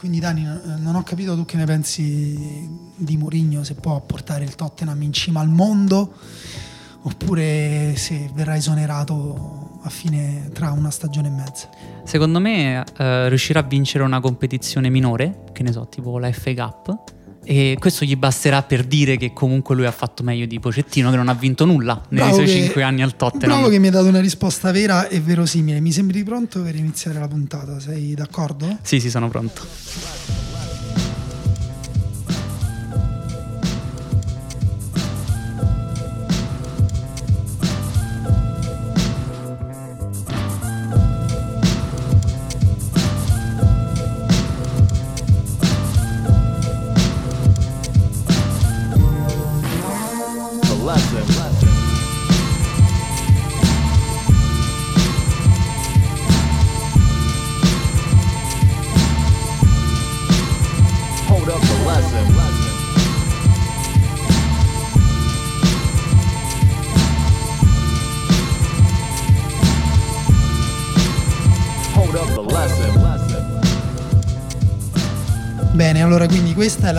Quindi Dani, eh, non ho capito tu che ne pensi di Mourinho, se può portare il Tottenham in cima al mondo oppure se verrà esonerato a fine tra una stagione e mezza. Secondo me eh, riuscirà a vincere una competizione minore, che ne so, tipo la FA Cup e questo gli basterà per dire che comunque lui ha fatto meglio di Pocettino, che non ha vinto nulla nei Bravo suoi che- cinque anni al Tottenham. Bravo che mi hai dato una risposta vera e verosimile. Mi sembri pronto per iniziare la puntata? Sei d'accordo? Sì, sì, sono pronto.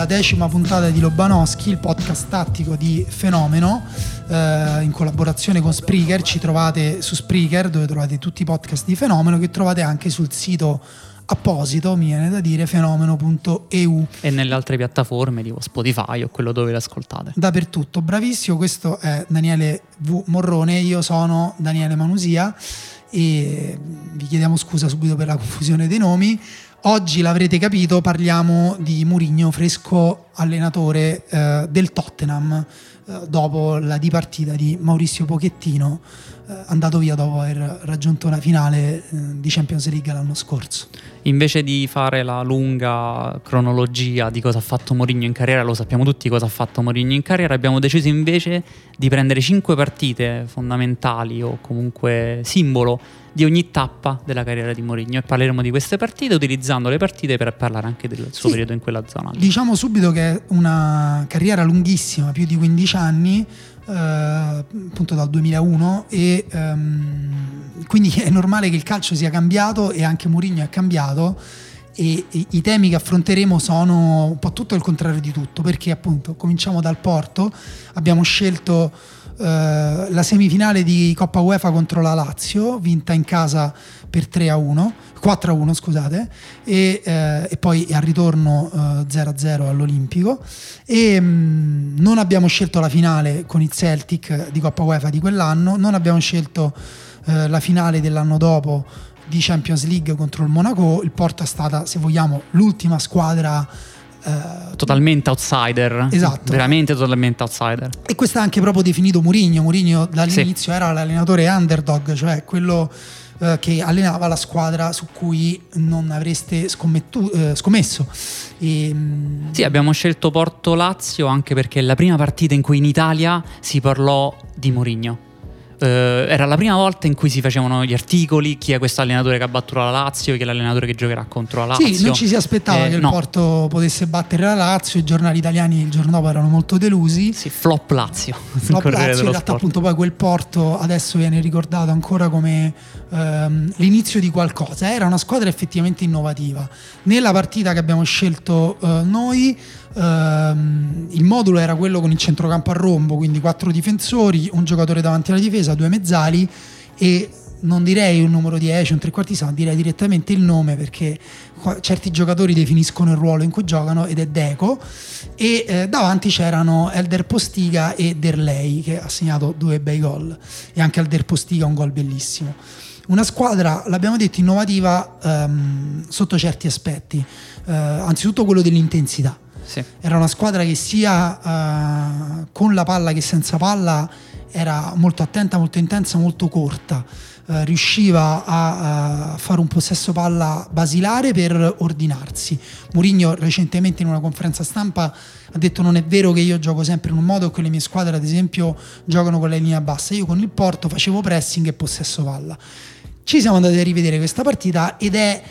La decima puntata di Lobanowski, il podcast tattico di Fenomeno, eh, in collaborazione con Spreaker. Ci trovate su Spreaker, dove trovate tutti i podcast di Fenomeno, che trovate anche sul sito apposito, mi viene da dire, fenomeno.eu. E nelle altre piattaforme, tipo Spotify o quello dove le ascoltate. dappertutto. Bravissimo, questo è Daniele V. Morrone, io sono Daniele Manusia e vi chiediamo scusa subito per la confusione dei nomi. Oggi l'avrete capito, parliamo di Murigno, fresco allenatore eh, del Tottenham, eh, dopo la dipartita di Maurizio Pochettino, andato via dopo aver raggiunto una finale eh, di Champions League l'anno scorso. Invece di fare la lunga cronologia di cosa ha fatto Mourinho in carriera, lo sappiamo tutti cosa ha fatto Mourinho in carriera, abbiamo deciso invece di prendere cinque partite fondamentali o comunque simbolo di ogni tappa della carriera di Mourinho e parleremo di queste partite utilizzando le partite per parlare anche del suo Sì. periodo in quella zona. Diciamo subito che è una carriera lunghissima, più di 15 anni, eh, appunto dal 2001 e ehm, quindi è normale che il calcio sia cambiato e anche Mourinho è cambiato e, i temi che affronteremo sono un po' tutto il contrario di tutto perché appunto cominciamo dal Porto, abbiamo scelto eh, la semifinale di Coppa UEFA contro la Lazio, vinta in casa per 3 a 1, 4 a 1 scusate, e, eh, e poi al ritorno eh, 0 a 0 all'Olimpico. E mh, non abbiamo scelto la finale con il Celtic di Coppa UEFA di quell'anno, non abbiamo scelto eh, la finale dell'anno dopo di Champions League contro il Monaco. Il Porto è stata, se vogliamo, l'ultima squadra. eh, Totalmente outsider. Esatto. Veramente totalmente outsider. e questo ha anche proprio definito Mourinho. Mourinho dall'inizio era l'allenatore underdog, cioè quello eh, che allenava la squadra su cui non avreste scommettu- eh, scommesso. E, mm, Sì, abbiamo scelto Porto Lazio anche perché è la prima partita in cui in Italia si parlò di Mourinho. Eh, era la prima volta in cui si facevano gli articoli, chi è questo allenatore che ha battuto la Lazio, chi è l'allenatore che giocherà contro la Lazio. Sì, non ci si aspettava Eh, che il no. Porto potesse battere la Lazio, i giornali italiani il giorno dopo erano molto delusi. Sì, flop Lazio. Flop Lazio, in realtà Sport. appunto poi quel Porto adesso viene ricordato ancora come ehm, l'inizio di qualcosa, era una squadra effettivamente innovativa. Nella partita che abbiamo scelto eh, noi ehm, il modulo era quello con il centrocampo a rombo, quindi quattro difensori, un giocatore davanti alla difesa, due mezzali e non direi un numero 10, un trequartista, ma direi direttamente il nome perché certi giocatori definiscono il ruolo in cui giocano ed è Deco e eh, davanti c'erano Elder Postiga e Derlei che ha segnato due bei gol e anche Elder Postiga un gol bellissimo. Una squadra, l'abbiamo detto, innovativa ehm, sotto certi aspetti, Eh, anzitutto quello dell'intensità. Sì. Era una squadra che sia eh, con la palla che senza palla era molto attenta, molto intensa, molto corta. Eh, riusciva a, a fare un possesso palla basilare per ordinarsi. Mourinho recentemente in una conferenza stampa ha detto non è vero che io gioco sempre in un modo e che le mie squadre ad esempio giocano con la linea bassa. Io con il Porto facevo pressing e possesso palla. Ci siamo andati a rivedere questa partita ed è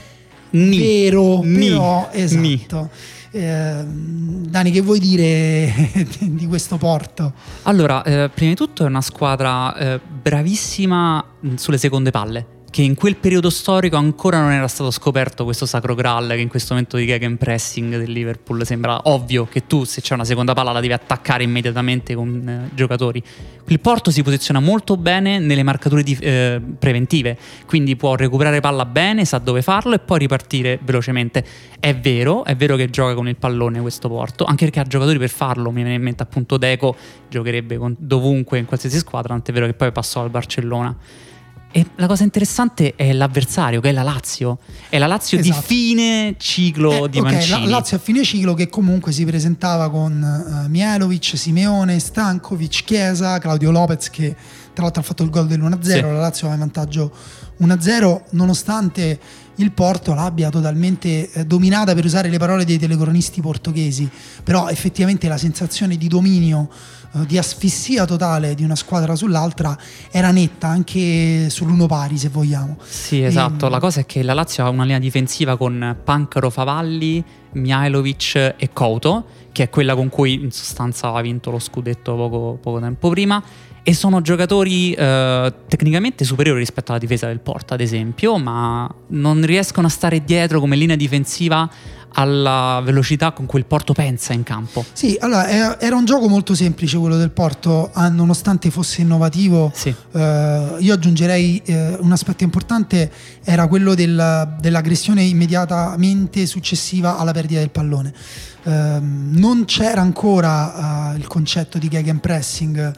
Ni. vero, Ni. però Ni. esatto. Eh, Dani, che vuoi dire di questo Porto? Allora, eh, prima di tutto è una squadra eh, bravissima mh, sulle seconde palle. Che in quel periodo storico ancora non era stato scoperto questo sacro graal che in questo momento di gegenpressing del Liverpool sembra ovvio che tu se c'è una seconda palla la devi attaccare immediatamente con eh, giocatori. Il Porto si posiziona molto bene nelle marcature di- eh, preventive, quindi può recuperare palla bene, sa dove farlo e poi ripartire velocemente. È vero, è vero che gioca con il pallone questo Porto, anche perché ha giocatori per farlo, mi viene in mente appunto Deco, giocherebbe con- dovunque in qualsiasi squadra, tant'è vero che poi passò al Barcellona. E la cosa interessante è l'avversario, che è la Lazio. È la Lazio Esatto. di fine ciclo Eh, di ok, Mancini. la Lazio a fine ciclo che comunque si presentava con eh, Mielovic, Simeone, Stankovic, Chiesa, Claudio Lopez che tra l'altro ha fatto il gol dell'1-0, Sì. la Lazio aveva in vantaggio 1-0 nonostante il Porto l'abbia totalmente eh, dominata per usare le parole dei telecronisti portoghesi, però effettivamente la sensazione di dominio di asfissia totale di una squadra sull'altra era netta anche sull'uno pari se vogliamo. Sì, esatto. Ehm, La cosa è che la Lazio ha una linea difensiva con Pancaro Favalli, Mihailovic e Couto, che è quella con cui in sostanza ha vinto lo scudetto poco, poco tempo prima. E sono giocatori eh, tecnicamente superiori rispetto alla difesa del Porto, ad esempio, ma non riescono a stare dietro come linea difensiva alla velocità con cui il Porto pensa in campo. Sì, allora era- un gioco molto semplice quello del Porto, ah, nonostante fosse innovativo. Sì. eh, io aggiungerei eh, un aspetto importante era quello del- dell'aggressione immediatamente successiva alla perdita del pallone. Ehm, non c'era ancora eh, il concetto di gegenpressing eh,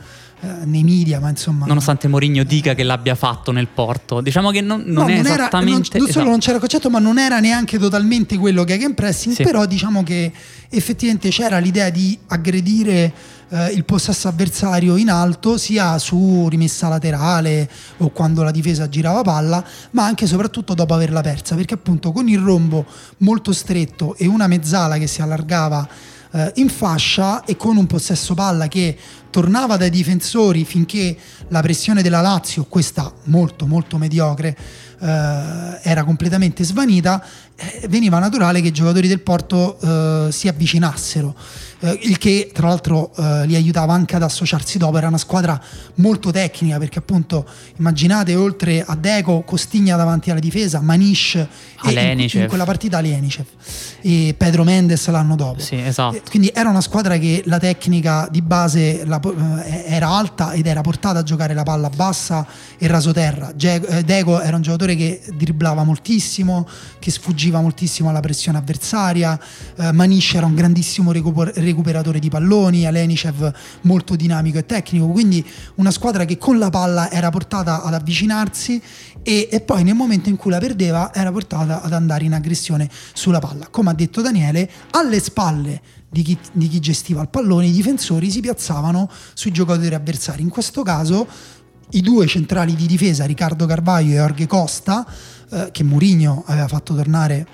nei media, ma insomma. Nonostante Mourinho dica che l'abbia fatto nel Porto, diciamo che non, non No, è era- non- esattamente. non, solo esatto. non c'era il concetto, ma non era neanche totalmente quello che è game pressing. Sì. Però diciamo che effettivamente c'era l'idea di aggredire eh, il possesso avversario in alto, sia su rimessa laterale o quando la difesa girava palla, ma anche e soprattutto dopo averla persa. Perché appunto con il rombo molto stretto e una mezzala che si allargava eh, in fascia e con un possesso palla che tornava dai difensori finché la pressione della Lazio, questa molto molto mediocre, eh, era completamente svanita, eh, veniva naturale che i giocatori del Porto eh, si avvicinassero. Eh, il che tra l'altro eh, li aiutava anche ad associarsi dopo, era una squadra molto tecnica perché appunto immaginate oltre a Deco, Costigna davanti alla difesa, Manish e in, Alenicev. in quella partita Alienicev e Pedro Mendes l'anno dopo. Sì, esatto. Quindi era una squadra che la tecnica di base la eh, era alta ed era portata a giocare la palla bassa e rasoterra. Eh, Deco era un giocatore che dribblava moltissimo, che sfuggiva moltissimo alla pressione avversaria. Eh, Manish era un grandissimo recuper- recuperatore di palloni. Alenicev molto dinamico e tecnico. Quindi una squadra che con la palla era portata ad avvicinarsi e, e poi nel momento in cui la perdeva era portata ad andare in aggressione sulla palla. Come ha detto Daniele, alle spalle di chi, di chi gestiva il pallone, i difensori si piazzavano sui giocatori avversari. In questo caso i due centrali di difesa, Riccardo Carvaglio e Jorge Costa, eh, che Mourinho aveva fatto tornare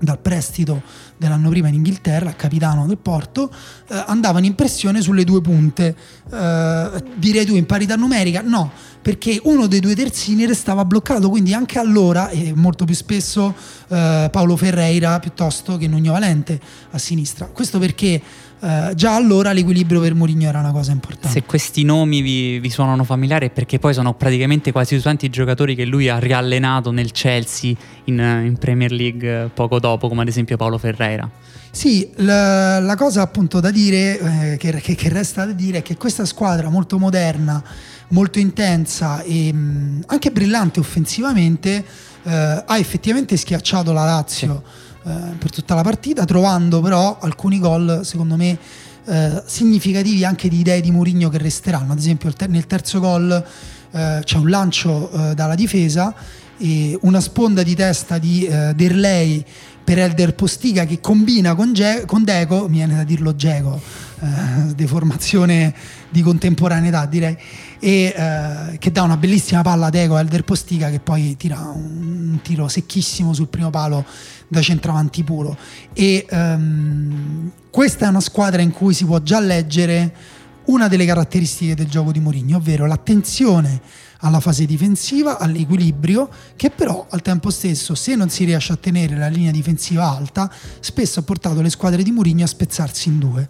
dal prestito dell'anno prima in Inghilterra, capitano del Porto, eh, andavano in pressione sulle due punte. Eh, direi tu in parità numerica? No, perché uno dei due terzini restava bloccato, quindi anche allora, e molto più spesso, eh, Paolo Ferreira piuttosto che Nuno Valente a sinistra. Questo perché eh, già allora l'equilibrio per Mourinho era una cosa importante. Se questi nomi vi, vi suonano familiari è perché poi sono praticamente quasi tutti i giocatori che lui ha riallenato nel Chelsea in, in Premier League eh, poco dopo, come ad esempio Paolo Ferreira. Sì, la, la cosa appunto da dire, eh, che, che- resta da dire, è che questa squadra molto moderna, molto intensa e mh, anche brillante offensivamente, eh, ha effettivamente schiacciato la Lazio eh, per tutta la partita, trovando però alcuni gol, secondo me, eh, significativi anche di idee di Mourinho che resteranno. Ad esempio, ter- nel terzo gol eh, c'è un lancio eh, dalla difesa e una sponda di testa di eh, Derlei per Elder Postiga che combina con, Ge- con Deco, mi viene da dirlo Geco, eh, deformazione di contemporaneità direi, e eh, che dà una bellissima palla a Deco a Elder Postiga che poi tira un, un tiro secchissimo sul primo palo da centravanti puro. E ehm, questa è una squadra in cui si può già leggere una delle caratteristiche del gioco di Mourinho, ovvero l'attenzione alla fase difensiva, all'equilibrio, che però al tempo stesso, se non si riesce a tenere la linea difensiva alta, spesso ha portato le squadre di Mourinho a spezzarsi in due.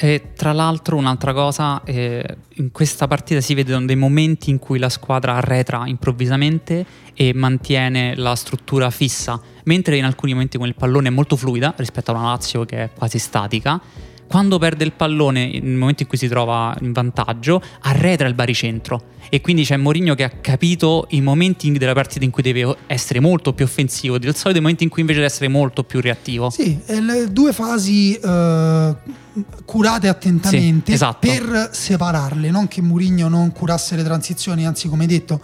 E tra l'altro un'altra cosa, eh, in questa partita si vedono dei momenti in cui la squadra arretra improvvisamente e mantiene la struttura fissa, mentre in alcuni momenti con il pallone è molto fluida rispetto a una Lazio che è quasi statica. Quando perde il pallone, nel momento in cui si trova in vantaggio, arretra il baricentro. E quindi c'è Mourinho che ha capito i momenti della partita in cui deve essere molto più offensivo del solito, i momenti in cui invece deve essere molto più reattivo. Sì, e le due fasi eh, curate attentamente Sì, esatto. per separarle, non che Mourinho non curasse le transizioni, anzi come detto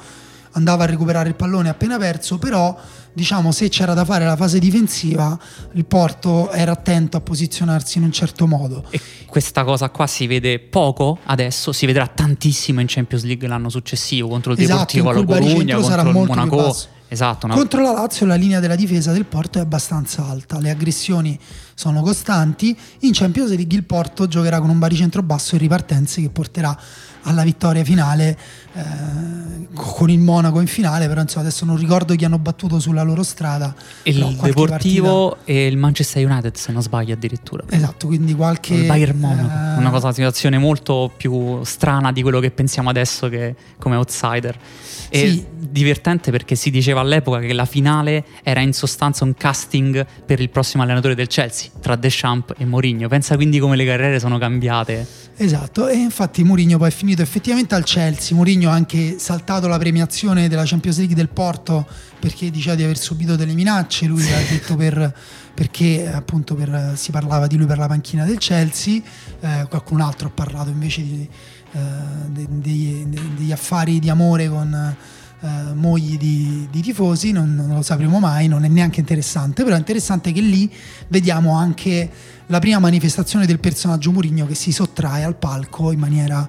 andava a recuperare il pallone appena perso, però diciamo se c'era da fare la fase difensiva il Porto era attento a posizionarsi in un certo modo. E questa cosa qua si vede poco adesso, si vedrà tantissimo in Champions League l'anno successivo contro il Esatto, Deportivo in La cui il Corugna, contro il Monaco. Esatto, una- Contro la Lazio la linea della difesa del Porto è abbastanza alta, le aggressioni sono costanti. In Champions League il Porto giocherà con un baricentro basso in ripartenze che porterà alla vittoria finale eh, con il Monaco in finale, però insomma adesso non ricordo chi hanno battuto sulla loro strada. il Deportivo e il Manchester United, se non sbaglio addirittura. partita- Esatto, quindi qualche... il Bayern Monaco, eh, una cosa, una situazione molto più strana di quello che pensiamo adesso che come outsider. E Sì. divertente perché si diceva all'epoca che la finale era in sostanza un casting per il prossimo allenatore del Chelsea tra Deschamps e Mourinho. Pensa quindi come le carriere sono cambiate. Esatto, e infatti Mourinho poi è finito effettivamente al Chelsea. Mourinho ha anche saltato la premiazione della Champions League del Porto perché diceva di aver subito delle minacce. Lui l'ha detto per, perché appunto per- si parlava di lui per la panchina del Chelsea. Eh, qualcun altro ha parlato invece di, eh, de- degli- de- degli affari di amore con eh, mogli di, di tifosi. Non, non lo sapremo mai, non è neanche interessante. Però è interessante che lì vediamo anche la prima manifestazione del personaggio Mourinho che si sottrae al palco in maniera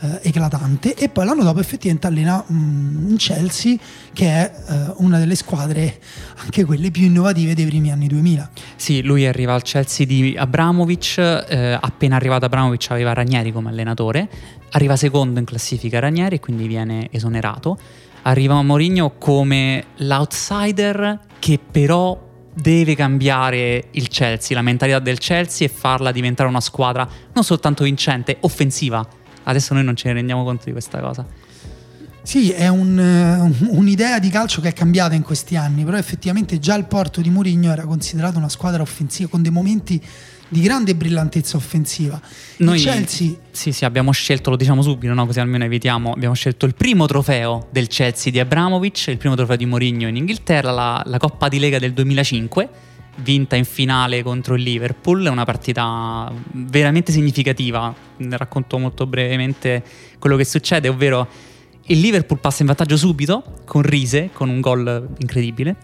eh, eclatante e poi l'anno dopo effettivamente allena mm, un Chelsea che è eh, una delle squadre anche quelle più innovative dei primi anni 2000 Sì, lui arriva al Chelsea di Abramovic, eh, appena arrivato Abramovic aveva Ranieri come allenatore, arriva secondo in classifica Ranieri e quindi viene esonerato. Arriva Mourinho come l'outsider che però deve cambiare il Chelsea, la mentalità del Chelsea e farla diventare una squadra non soltanto vincente, offensiva. Adesso noi non ce ne rendiamo conto di questa cosa. Sì, è un, eh, un'idea di calcio che è cambiata in questi anni, però effettivamente già il Porto di Mourinho era considerato una squadra offensiva con dei momenti di grande brillantezza offensiva. Noi il Chelsea sì, sì, abbiamo scelto, lo diciamo subito, no? così almeno evitiamo. Abbiamo scelto il primo trofeo del Chelsea di Abramovic, il primo trofeo di Mourinho in Inghilterra, la, la Coppa di Lega del 2005, vinta in finale contro il Liverpool. È una partita veramente significativa. Ne racconto molto brevemente quello che succede, ovvero il Liverpool passa in vantaggio subito con Rise, con un gol incredibile.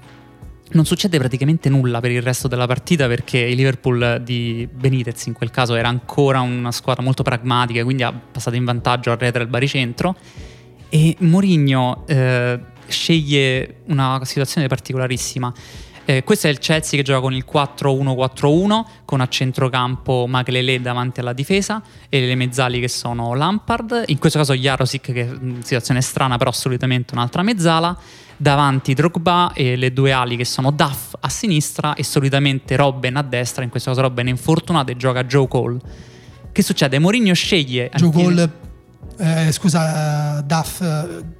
Non succede praticamente nulla per il resto della partita perché il Liverpool di Benitez in quel caso era ancora una squadra molto pragmatica, quindi ha passato in vantaggio a retra il baricentro e Mourinho eh, sceglie una situazione particolarissima. Eh, questo è il Chelsea che gioca con il 4-1-4-1 con a centrocampo Maglele davanti alla difesa e le mezzali che sono Lampard, in questo caso Jarosik che è una situazione strana però solitamente un'altra mezzala, davanti Drogba e le due ali che sono Duff a sinistra e solitamente Robben a destra, in questo caso Robben è infortunato e gioca Joe Cole. Che succede? Mourinho sceglie Joe Cole, eh, scusa, Duff,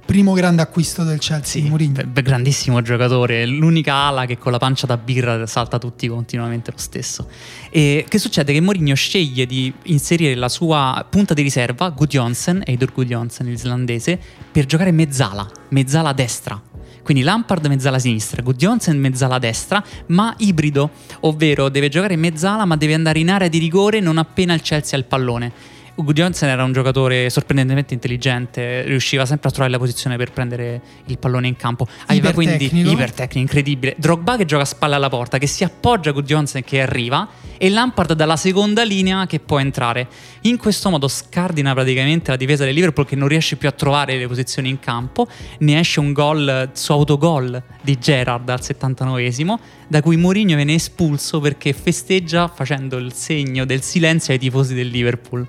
primo grande acquisto del Chelsea di Mourinho. Beh, grandissimo giocatore, l'unica ala che con la pancia da birra salta tutti continuamente lo stesso. E che succede? Che Mourinho sceglie di inserire la sua punta di riserva, Gudjonsen, Eidur Gudjonsen, l'islandese, per giocare mezzala, mezzala destra. Quindi Lampard mezzala sinistra, Gudjonsen mezzala destra, ma ibrido, ovvero deve giocare mezzala ma deve andare in area di rigore non appena il Chelsea ha il pallone. Ugo Johnson era un giocatore sorprendentemente intelligente, riusciva sempre a trovare la posizione per prendere il pallone in campo. Aveva quindi Ipertecnico. incredibile. Drogba che gioca a spalle alla porta, che si appoggia a Ugo Johnson che arriva e Lampard dalla seconda linea che può entrare. In questo modo scardina praticamente la difesa del Liverpool che non riesce più a trovare le posizioni in campo. Ne esce un gol, suo autogol di Gerard al 79esimo, da cui Mourinho viene espulso perché festeggia facendo il segno del silenzio ai tifosi del Liverpool.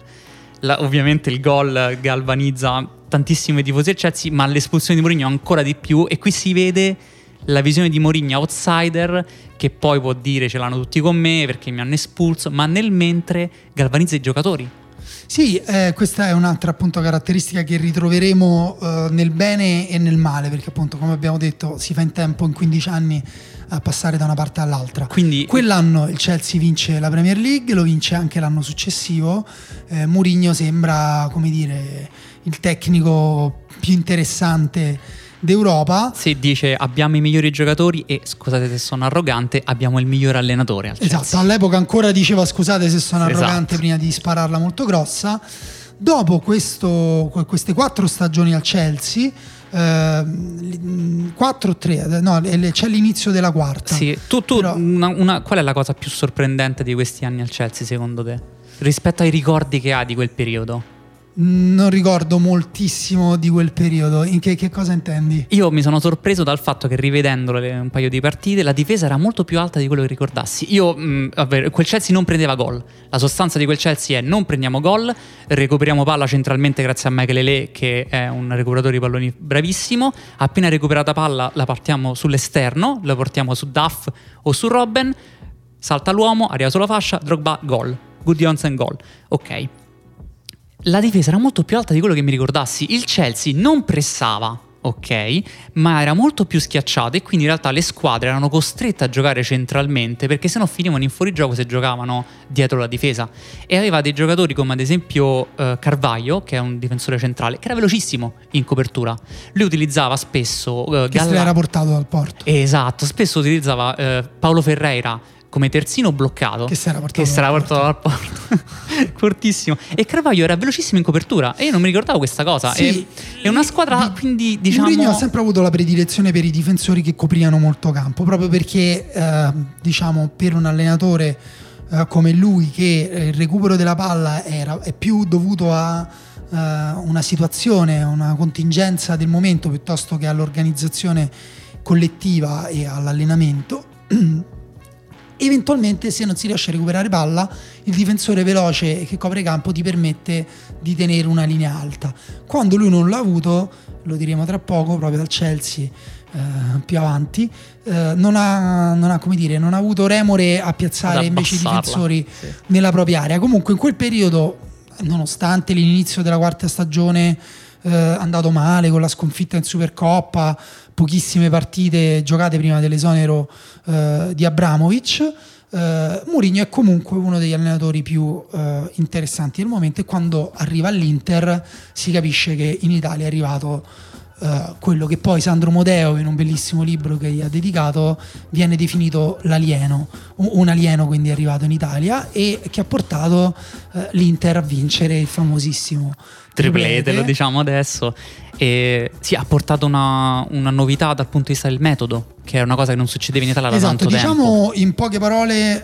La- ovviamente il gol galvanizza tantissimi tifosi del Chelsea, ma l'espulsione di Mourinho ancora di più e qui si vede la visione di Mourinho outsider che poi può dire ce l'hanno tutti con me perché mi hanno espulso, ma nel mentre galvanizza i giocatori. Sì, eh, questa è un'altra appunto caratteristica che ritroveremo eh, nel bene e nel male, perché appunto come abbiamo detto si fa in tempo in 15 anni a passare da una parte all'altra. Quindi Quell'anno il Chelsea vince la Premier League, lo vince anche l'anno successivo. Eh, Mourinho sembra, come dire, il tecnico più interessante d'Europa. se dice abbiamo i migliori giocatori e scusate se sono arrogante, abbiamo il miglior allenatore al. Esatto, all'epoca ancora diceva scusate se sono Esatto. arrogante prima di spararla molto grossa. Dopo questo- que- queste quattro stagioni al Chelsea, 4 o 3, no, c'è l'inizio della quarta. Sì, tu, tu Però- una- una- qual è la cosa più sorprendente di questi anni al Chelsea secondo te? Rispetto ai ricordi che ha di quel periodo? Non ricordo moltissimo di quel periodo. In che, che cosa intendi? Io mi sono sorpreso dal fatto che rivedendolo un paio di partite la difesa era molto più alta di quello che ricordassi. Io, mh, vabbè, quel Chelsea non prendeva gol. La sostanza di quel Chelsea è non prendiamo gol, recuperiamo palla centralmente grazie a Michael Ele che è un recuperatore di palloni bravissimo. Appena recuperata palla la partiamo sull'esterno, la portiamo su Duff o su Robben, salta l'uomo, arriva sulla fascia, Drogba, gol. Good Johnson, gol. Ok. La difesa era molto più alta di quello che mi ricordassi. Il Chelsea non pressava, ok, ma era molto più schiacciato e quindi in realtà le squadre erano costrette a giocare centralmente perché sennò finivano in fuorigioco se giocavano dietro la difesa. E aveva dei giocatori come ad esempio eh, Carvaio, che è un difensore centrale, che era velocissimo in copertura. Lui utilizzava spesso eh, Che se Galla- l'era portato dal porto. Esatto, spesso utilizzava eh, Paolo Ferreira come terzino bloccato. Che si era portato che dal portato dal porto. Fortissimo. E Carvaglio era velocissimo in copertura. E io non mi ricordavo questa cosa. Sì. E- è una squadra, Di- quindi diciamo. Mourinho ha sempre avuto la predilezione per i difensori che coprivano molto campo, proprio perché eh, diciamo per un allenatore eh, come lui che eh, il recupero della palla era, è più dovuto a eh, una situazione, a una contingenza del momento piuttosto che all'organizzazione collettiva e all'allenamento. Eventualmente, se non si riesce a recuperare palla, il difensore veloce che copre campo ti permette di tenere una linea alta. Quando lui non l'ha avuto, lo diremo tra poco, proprio dal Chelsea eh, più avanti, eh, non, ha, non ha, come dire, non ha avuto remore a piazzare invece i difensori Sì. nella propria area. Comunque, in quel periodo, nonostante l'inizio della quarta stagione eh, andato male con la sconfitta in Supercoppa, pochissime partite giocate prima dell'esonero eh, di Abramovic. Eh, Mourinho è comunque uno degli allenatori più eh, interessanti del momento e quando arriva all'Inter si capisce che in Italia è arrivato eh, quello che poi Sandro Modeo in un bellissimo libro che gli ha dedicato viene definito l'alieno, un alieno quindi arrivato in Italia e che ha portato eh, l'Inter a vincere il famosissimo triplete, lo diciamo adesso. E sì, ha portato una, una novità dal punto di vista del metodo, che è una cosa che non succedeva in Italia da Esatto, tanto tempo. diciamo in poche parole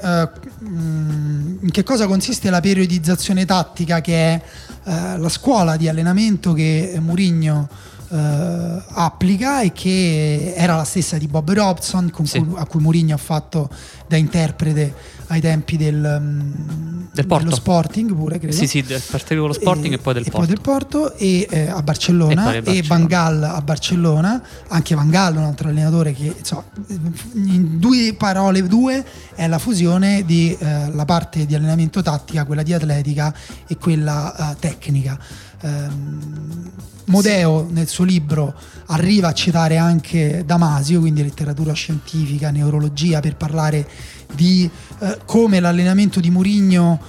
mh, in che cosa consiste la periodizzazione tattica che è eh, la scuola di allenamento che Mourinho eh, applica e che era la stessa di Bob Robson Sì. cui- a cui Mourinho ha fatto da interprete ai tempi del, mh, Del Porto. dello Sporting pure credo Sì, sì, partendo dallo Sporting e, poi del e Porto. del Porto e eh, a Barcellona E e, poi Barcellona. Van Gaal a Barcellona anche Van Gaal un altro allenatore che insomma, in due parole due è la fusione di eh, la parte di allenamento tattica quella di atletica e quella eh, tecnica Ehm, Modeo nel suo libro arriva a citare anche Damasio, quindi letteratura scientifica, neurologia, per parlare di eh, come l'allenamento di Murigno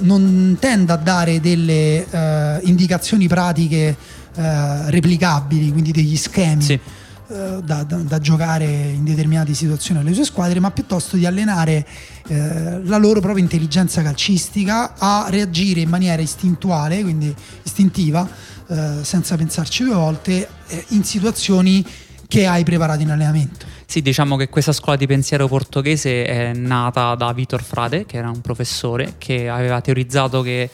non tenda a dare delle eh, indicazioni pratiche eh, replicabili, quindi degli schemi Sì. Eh, da, da- da giocare in determinate situazioni alle sue squadre, ma piuttosto di allenare eh, la loro propria intelligenza calcistica a reagire in maniera istintuale, quindi istintiva, eh, senza pensarci due volte, eh, in situazioni che hai preparato in allenamento. Sì, diciamo che questa scuola di pensiero portoghese è nata da Vitor Frade, che era un professore che aveva teorizzato che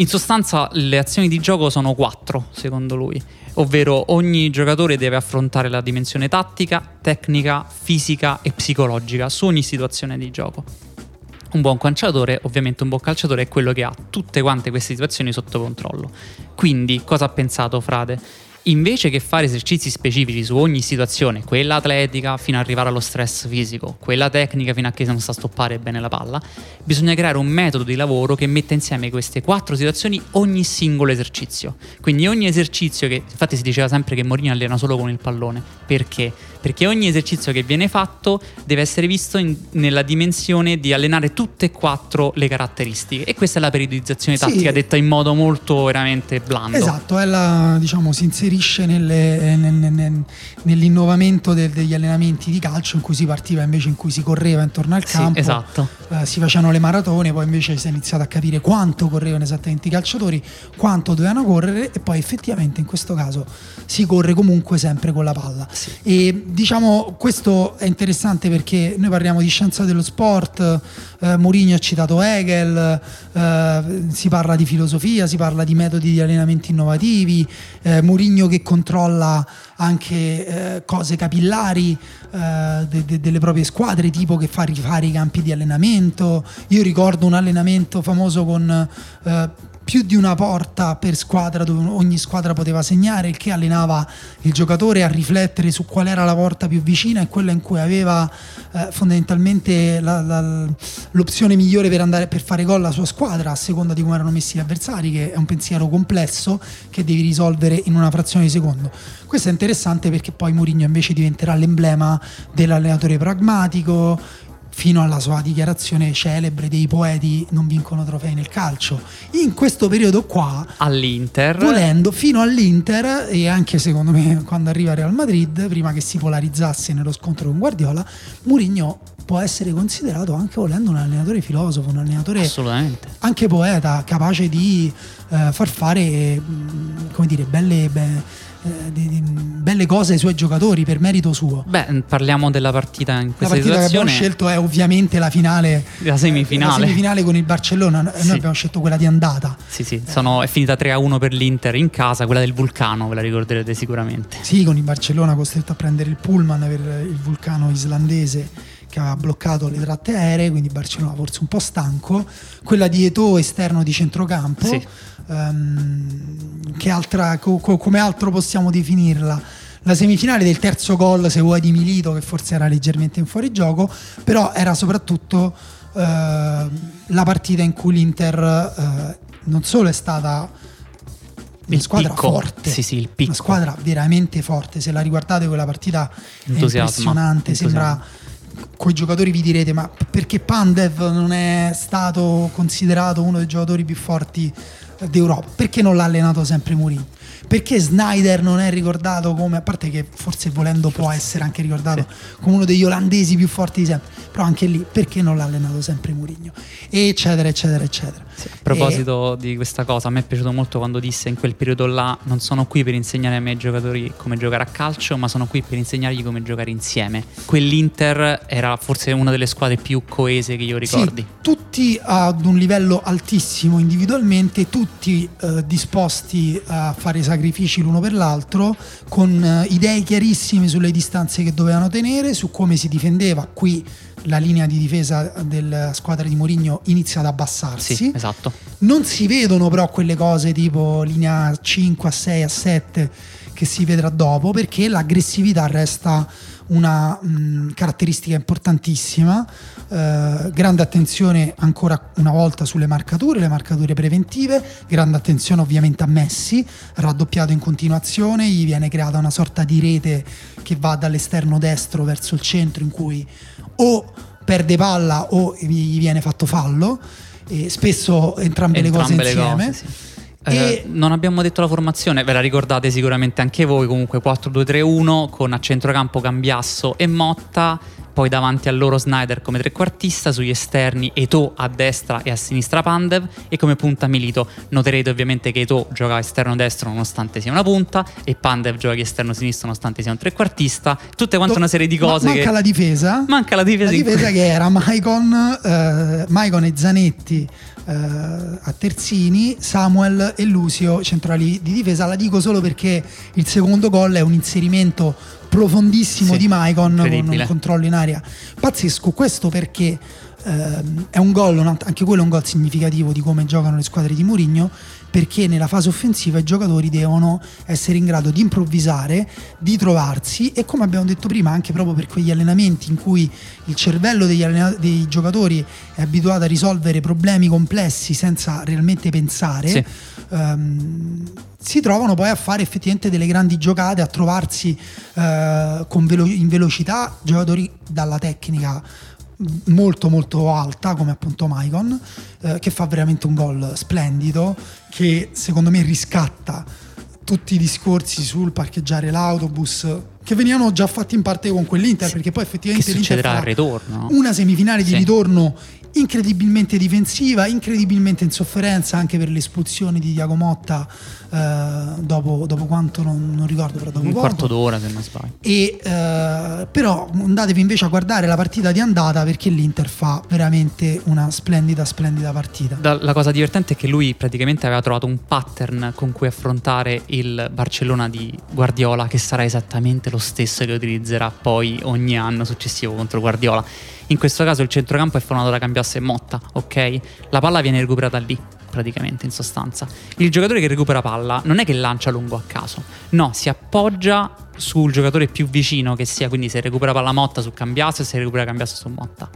in sostanza le azioni di gioco sono quattro, secondo lui, ovvero ogni giocatore deve affrontare la dimensione tattica, tecnica, fisica e psicologica su ogni situazione di gioco. Un buon calciatore, ovviamente un buon calciatore è quello che ha tutte quante queste situazioni sotto controllo. Quindi cosa ha pensato Frade? Invece che fare esercizi specifici su ogni situazione, quella atletica fino ad arrivare allo stress fisico, quella tecnica fino a che non sa stoppare bene la palla, bisogna creare un metodo di lavoro che metta insieme queste quattro situazioni ogni singolo esercizio. Quindi ogni esercizio che infatti si diceva sempre che Mourinho allena solo con il pallone, perché? Perché ogni esercizio che viene fatto deve essere visto in- nella dimensione di allenare tutte e quattro le caratteristiche e questa è la periodizzazione Sì. tattica detta in modo molto veramente blando. Esatto, è la- diciamo, si inserisce nelle- nel- nel- nell'innovamento del- degli allenamenti di calcio in cui si partiva invece in cui si correva intorno al Sì, campo, esatto. eh, si facevano le maratone, poi invece si è iniziato a capire quanto correvano esattamente i calciatori, quanto dovevano correre e poi effettivamente in questo caso si corre comunque sempre con la palla. E diciamo questo è interessante perché noi parliamo di scienza dello sport, eh, Mourinho ha citato Hegel, eh, si parla di filosofia, si parla di metodi di allenamento innovativi, eh, Mourinho che controlla anche eh, cose capillari eh, de- de- delle proprie squadre, tipo che fa rifare i campi di allenamento. Io ricordo un allenamento famoso con eh, più di una porta per squadra dove ogni squadra poteva segnare, il che allenava il giocatore a riflettere su qual era la porta più vicina e quella in cui aveva eh, fondamentalmente la- la- l'opzione migliore per, andare, per fare gol alla sua squadra a seconda di come erano messi gli avversari, che è un pensiero complesso che devi risolvere in una frazione di secondo. Questo è interessante perché poi Mourinho invece diventerà l'emblema dell'allenatore pragmatico fino alla sua dichiarazione celebre dei poeti non vincono trofei nel calcio. In questo periodo qua, All'Inter. volendo, fino all'Inter e anche secondo me quando arriva Real Madrid, prima che si polarizzasse nello scontro con Guardiola, Mourinho può essere considerato anche volendo un allenatore filosofo, un allenatore Assolutamente. anche poeta, capace di eh, far fare mh, come dire, belle, be- eh, di- di- belle cose ai suoi giocatori per merito suo. Beh, parliamo della partita in La questa partita che abbiamo situazione. scelto è ovviamente la finale, La semifinale. la semifinale con il Barcellona. Noi Sì. abbiamo scelto quella di andata. Sì, sì, sono- è finita 3-1 per l'Inter in casa, quella del Vulcano, ve la ricorderete sicuramente. Sì, con il Barcellona costretto a prendere il pullman per il vulcano islandese che aveva bloccato le tratte aeree, quindi Barcellona forse un po' stanco. Quella di Eto'o esterno di centrocampo. Sì. Che altra, co- co- come altro possiamo definirla? La semifinale del terzo gol, se vuoi, di Milito, che forse era leggermente in fuorigioco, però era soprattutto eh, la partita in cui l'Inter eh, non solo è stata una squadra picco. forte, Sì, sì, una squadra veramente forte. Se la riguardate quella partita è impressionante, entusiasma. sembra coi giocatori vi direte ma perché Pandev non è stato considerato uno dei giocatori più forti d'Europa? Perché non l'ha allenato sempre Mourinho? Perché Snyder non è ricordato come, a parte che forse volendo può essere anche ricordato come uno degli olandesi più forti di sempre, però anche lì perché non l'ha allenato sempre Mourinho? Eccetera, eccetera, eccetera. A proposito di questa cosa, a me è piaciuto molto quando disse in quel periodo là non sono qui per insegnare ai miei giocatori come giocare a calcio, ma sono qui per insegnargli come giocare insieme. Quell'Inter era forse una delle squadre più coese che io ricordi. Sì, tutti ad un livello altissimo individualmente, tutti eh, disposti a fare sacrifici l'uno per l'altro, con eh, idee chiarissime sulle distanze che dovevano tenere, su come si difendeva. Qui la linea di difesa della squadra di Mourinho inizia ad abbassarsi. Sì, esatto. Non si vedono però quelle cose tipo linea 5 a 6 a 7 che si vedrà dopo perché l'aggressività resta una mh, caratteristica importantissima. Eh, grande attenzione ancora una volta sulle marcature, le marcature preventive, grande attenzione ovviamente a Messi, raddoppiato in continuazione, gli viene creata una sorta di rete che va dall'esterno destro verso il centro in cui o perde palla o gli viene fatto fallo. E spesso entrambe, Entrambe le cose insieme. cose, sì. E- Eh, non abbiamo detto la formazione, ve la ricordate sicuramente anche voi, comunque 4-2-3-1 con a centrocampo Cambiasso e Motta, poi davanti a loro Snyder come trequartista, sugli esterni Eto a destra e a sinistra Pandev e come punta Milito. Noterete ovviamente che Eto gioca esterno destro nonostante sia una punta e Pandev gioca esterno sinistro nonostante sia un trequartista, tutte quante Do- una serie di ma- cose manca che... la difesa. Manca la difesa La difesa cui- che era Maicon, eh, Maicon e Zanetti eh, a terzini, Samuel e Lucio centrali di difesa. La dico solo perché il secondo gol è un inserimento profondissimo Sì, di Maicon con un controllo in aria pazzesco. Questo perché ehm, è un gol, anche quello è un gol significativo di come giocano le squadre di Mourinho, perché nella fase offensiva i giocatori devono essere in grado di improvvisare, di trovarsi e come abbiamo detto prima anche proprio per quegli allenamenti in cui il cervello degli allena- dei giocatori è abituato a risolvere problemi complessi senza realmente pensare, Sì. ehm, si trovano poi a fare effettivamente delle grandi giocate, a trovarsi eh, con velo- in velocità giocatori dalla tecnica molto molto alta come appunto Maicon eh, che fa veramente un gol splendido che secondo me riscatta tutti i discorsi sul parcheggiare l'autobus che venivano già fatti in parte con quell'Inter perché poi Che effettivamente l'Inter succederà fa al ritorno? no? una semifinale di Sì. ritorno incredibilmente difensiva, incredibilmente in sofferenza anche per l'espulsione di Diago Motta eh, dopo, dopo quanto non, non ricordo, però dopo Un poco. quarto d'ora se non sbaglio. E, eh, però andatevi invece a guardare la partita di andata perché l'Inter fa veramente una splendida, splendida partita. Da- La cosa divertente è che lui praticamente aveva trovato un pattern con cui affrontare il Barcellona di Guardiola che sarà esattamente lo stesso che utilizzerà poi ogni anno successivo contro Guardiola. In questo caso il centrocampo è formato da Cambiasso e Motta, ok? La palla viene recuperata lì, praticamente in sostanza. Il giocatore che recupera palla non è che lancia lungo a caso, no, si appoggia sul giocatore più vicino che sia, quindi se recupera palla Motta su Cambiasso e se recupera Cambiasso su Motta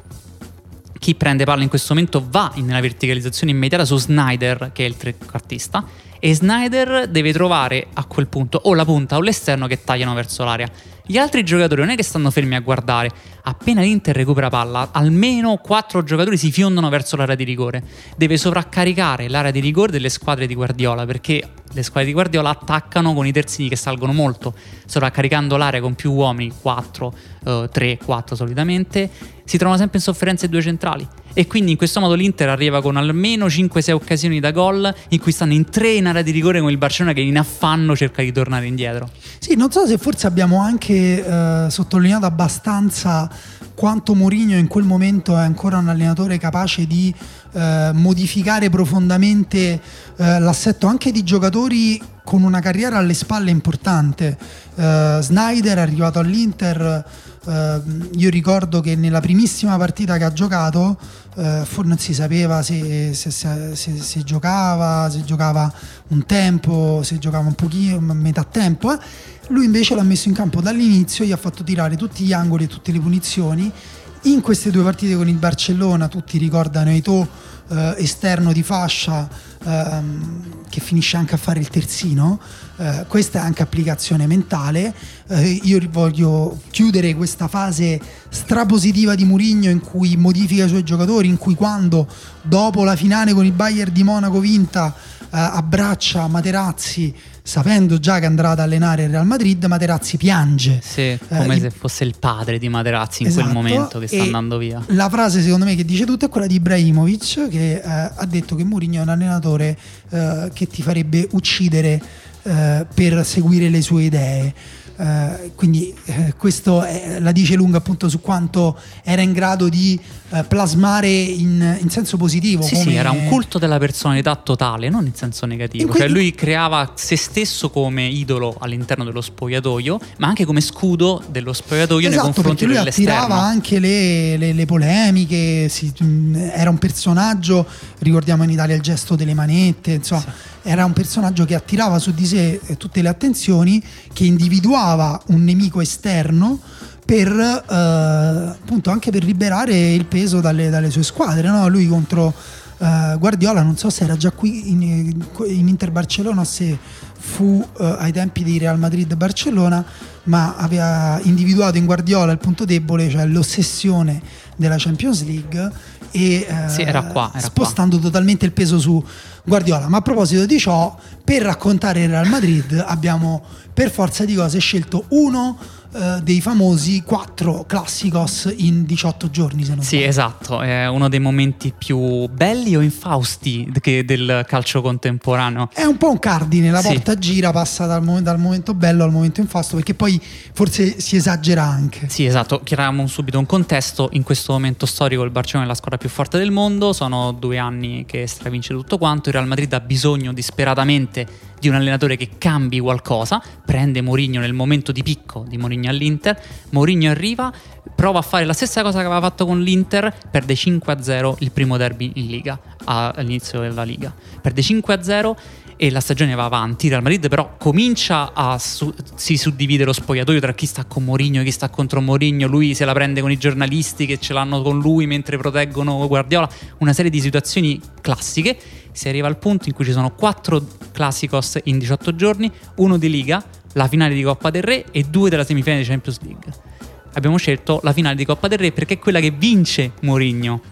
chi prende palla in questo momento va nella verticalizzazione immediata su Snyder, che è il trequartista, e Snyder deve trovare a quel punto o la punta o l'esterno che tagliano verso l'area. Gli altri giocatori non è che stanno fermi a guardare, appena l'Inter recupera palla, almeno quattro giocatori si fiondano verso l'area di rigore. Deve sovraccaricare l'area di rigore delle squadre di Guardiola, perché le squadre di Guardiola attaccano con i terzini che salgono molto, sovraccaricando l'area con più uomini, 4, 3, 4 solitamente, si trovano sempre in sofferenza i due centrali. E quindi in questo modo l'Inter arriva con almeno 5-6 occasioni da gol in cui stanno in tre in area di rigore con il Barcellona che in affanno cerca di tornare indietro. Sì, non so se forse abbiamo anche eh, sottolineato abbastanza quanto Mourinho in quel momento è ancora un allenatore capace di eh, modificare profondamente eh, l'assetto anche di giocatori con una carriera alle spalle importante. Eh, Snyder è arrivato all'Inter, eh, io ricordo che nella primissima partita che ha giocato eh, non si sapeva se, se- se- se- giocava, se giocava un tempo, se giocava un pochino, metà tempo. Lui invece l'ha messo in campo dall'inizio, gli ha fatto tirare tutti gli angoli e tutte le punizioni. In queste due partite con il Barcellona, tutti ricordano Eto'o eh, esterno di fascia ehm, che finisce anche a fare il terzino. Eh, questa è anche applicazione mentale. Eh, io voglio chiudere questa fase strapositiva di Mourinho in cui modifica i suoi giocatori, in cui quando dopo la finale con il Bayern di Monaco vinta eh, abbraccia Materazzi sapendo già che andrà ad allenare il Real Madrid, Materazzi piange. Sì, come Eh, se fosse il padre di Materazzi in Esatto, quel momento che sta andando via. La frase secondo me che dice tutto è quella di Ibrahimovic che eh, ha detto che Mourinho è un allenatore eh, che ti farebbe uccidere eh, per seguire le sue idee. Eh, quindi eh, questo è- la dice lunga appunto su quanto era in grado di eh, plasmare in, in senso positivo. Sì, come- sì, era un culto della personalità totale, non in senso negativo. In cui- Cioè, lui creava se stesso come idolo all'interno dello spogliatoio, ma anche come scudo dello spogliatoio nei Esatto, confronti perché lui dell'esterno. attirava anche le, le- le polemiche, si- mh, era un personaggio, ricordiamo in Italia il gesto delle manette, insomma, era un personaggio che attirava su di sé eh, tutte le attenzioni, che individuava un nemico esterno per eh, appunto anche per liberare il peso dalle, dalle sue squadre. no? Lui contro eh, Guardiola, non so se era già qui in, in Inter Barcellona se fu eh, ai tempi di Real Madrid Barcellona, ma aveva individuato in Guardiola il punto debole, cioè l'ossessione della Champions League e eh, Sì, era qua, era spostando totalmente il peso su Guardiola. Ma a proposito di ciò, per raccontare il Real Madrid abbiamo per forza di cose scelto uno eh, dei famosi quattro classicos in 18 giorni, se non Sì, sbaglio. esatto, è uno dei momenti più belli o infausti che- del calcio contemporaneo. È un po' un cardine, la Sì. porta gira, passa dal, mo- dal momento bello al momento infausto, perché poi forse si esagera anche. Sì, esatto, chiariamo subito un contesto. In questo momento storico il Barcellona è la squadra più forte del mondo, sono due anni che stravince tutto quanto, il Real Madrid ha bisogno disperatamente di un allenatore che cambi qualcosa, prende Mourinho nel momento di picco di Mourinho all'Inter, Mourinho arriva, prova a fare la stessa cosa che aveva fatto con l'Inter, perde 5-0 il primo derby in Liga, all'inizio della Liga. Perde 5-0 e la stagione va avanti. Real Madrid però comincia a su- si suddivide lo spogliatoio tra chi sta con Mourinho e chi sta contro Mourinho. Lui se la prende con i giornalisti che ce l'hanno con lui mentre proteggono Guardiola. Una serie di situazioni classiche. Si arriva al punto in cui ci sono quattro classicos in 18 giorni, uno di Liga, la finale di Coppa del Re e due della semifinale di Champions League. Abbiamo scelto la finale di Coppa del Re perché è quella che vince Mourinho.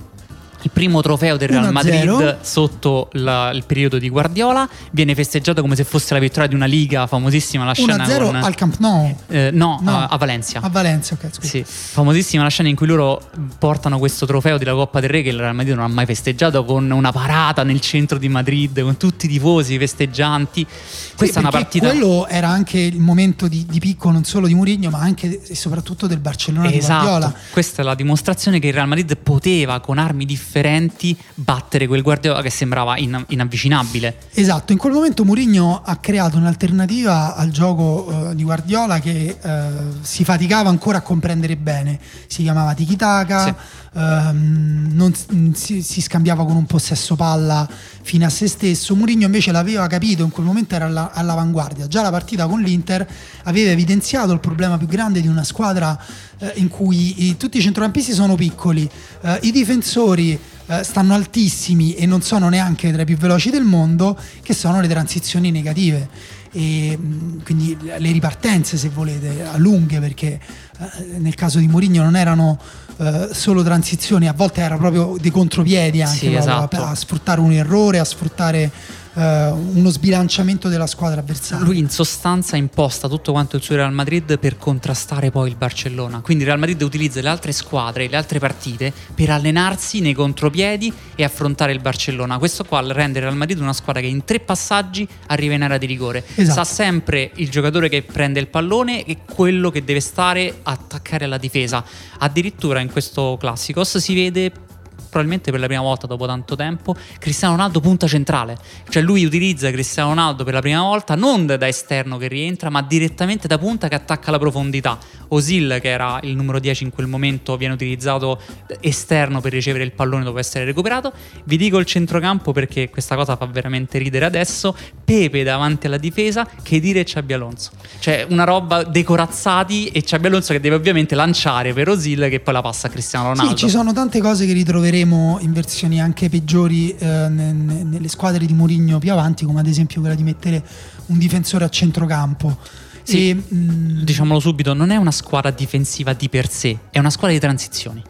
Il primo trofeo del Real 1-0. Madrid sotto la- il periodo di Guardiola viene festeggiato come se fosse la vittoria di una liga famosissima la scena 1-0 con, al Camp Nou. eh, no, No. a, a Valencia. A Valencia, ok, scusa. Sì, famosissima la scena in cui loro portano questo trofeo della Coppa del Re che il Real Madrid non ha mai festeggiato con una parata nel centro di Madrid con tutti i tifosi festeggianti. Questa è una partita Quello era anche il momento di, di picco non solo di Mourinho, ma anche e soprattutto del Barcellona di Guardiola. Esatto, questa è la dimostrazione che il Real Madrid poteva con armi differenti battere quel Guardiola che sembrava in- inavvicinabile. Esatto, in quel momento Mourinho ha creato un'alternativa al gioco eh, di Guardiola che eh, si faticava ancora a comprendere bene. Si chiamava Tiki Taka, Sì. ehm, non s- si, si scambiava con un possesso palla fine a se stesso. Mourinho invece l'aveva capito, in quel momento era alla- all'avanguardia. Già la partita con l'Inter aveva evidenziato il problema più grande di una squadra eh, in cui i- tutti i centrocampisti sono piccoli, eh, i difensori eh, stanno altissimi e non sono neanche tra i più veloci del mondo, che sono le transizioni negative. E, mh, quindi le ripartenze, se volete, a lunghe, perché eh, nel caso di Mourinho non erano eh, solo transizioni, a volte era proprio dei contropiedi anche Sì, esatto. a sfruttare un errore, a sfruttare eh, uno sbilanciamento della squadra avversaria. Lui in sostanza imposta tutto quanto il suo Real Madrid per contrastare poi il Barcellona. Quindi il Real Madrid utilizza le altre squadre, le altre partite per allenarsi nei contropiedi e affrontare il Barcellona. Questo qua rende il Real Madrid una squadra che in tre passaggi arriva in area di rigore. Esatto. Sa sempre il giocatore che prende il pallone e quello che deve stare a attaccare alla difesa. Addirittura in questo Classicos si vede probabilmente per la prima volta dopo tanto tempo Cristiano Ronaldo punta centrale. Cioè lui utilizza Cristiano Ronaldo per la prima volta non da esterno che rientra ma direttamente da punta che attacca la profondità Osil che era il numero 10 in quel momento viene utilizzato esterno per ricevere il pallone dopo essere recuperato. Vi dico il centrocampo perché questa cosa fa veramente ridere adesso. Pepe davanti alla difesa che dire Xabi Alonso? Cioè una roba decorazzati e Xabi Alonso che deve ovviamente lanciare per Osil che poi la passa a Cristiano Ronaldo. Sì, ci sono tante cose che ritroveremo in versioni anche peggiori eh, ne- ne- nelle squadre di Mourinho più avanti, come ad esempio quella di mettere un difensore a centrocampo. Sì, E, mh, diciamolo subito, non è una squadra difensiva di per sé, è una squadra di transizioni.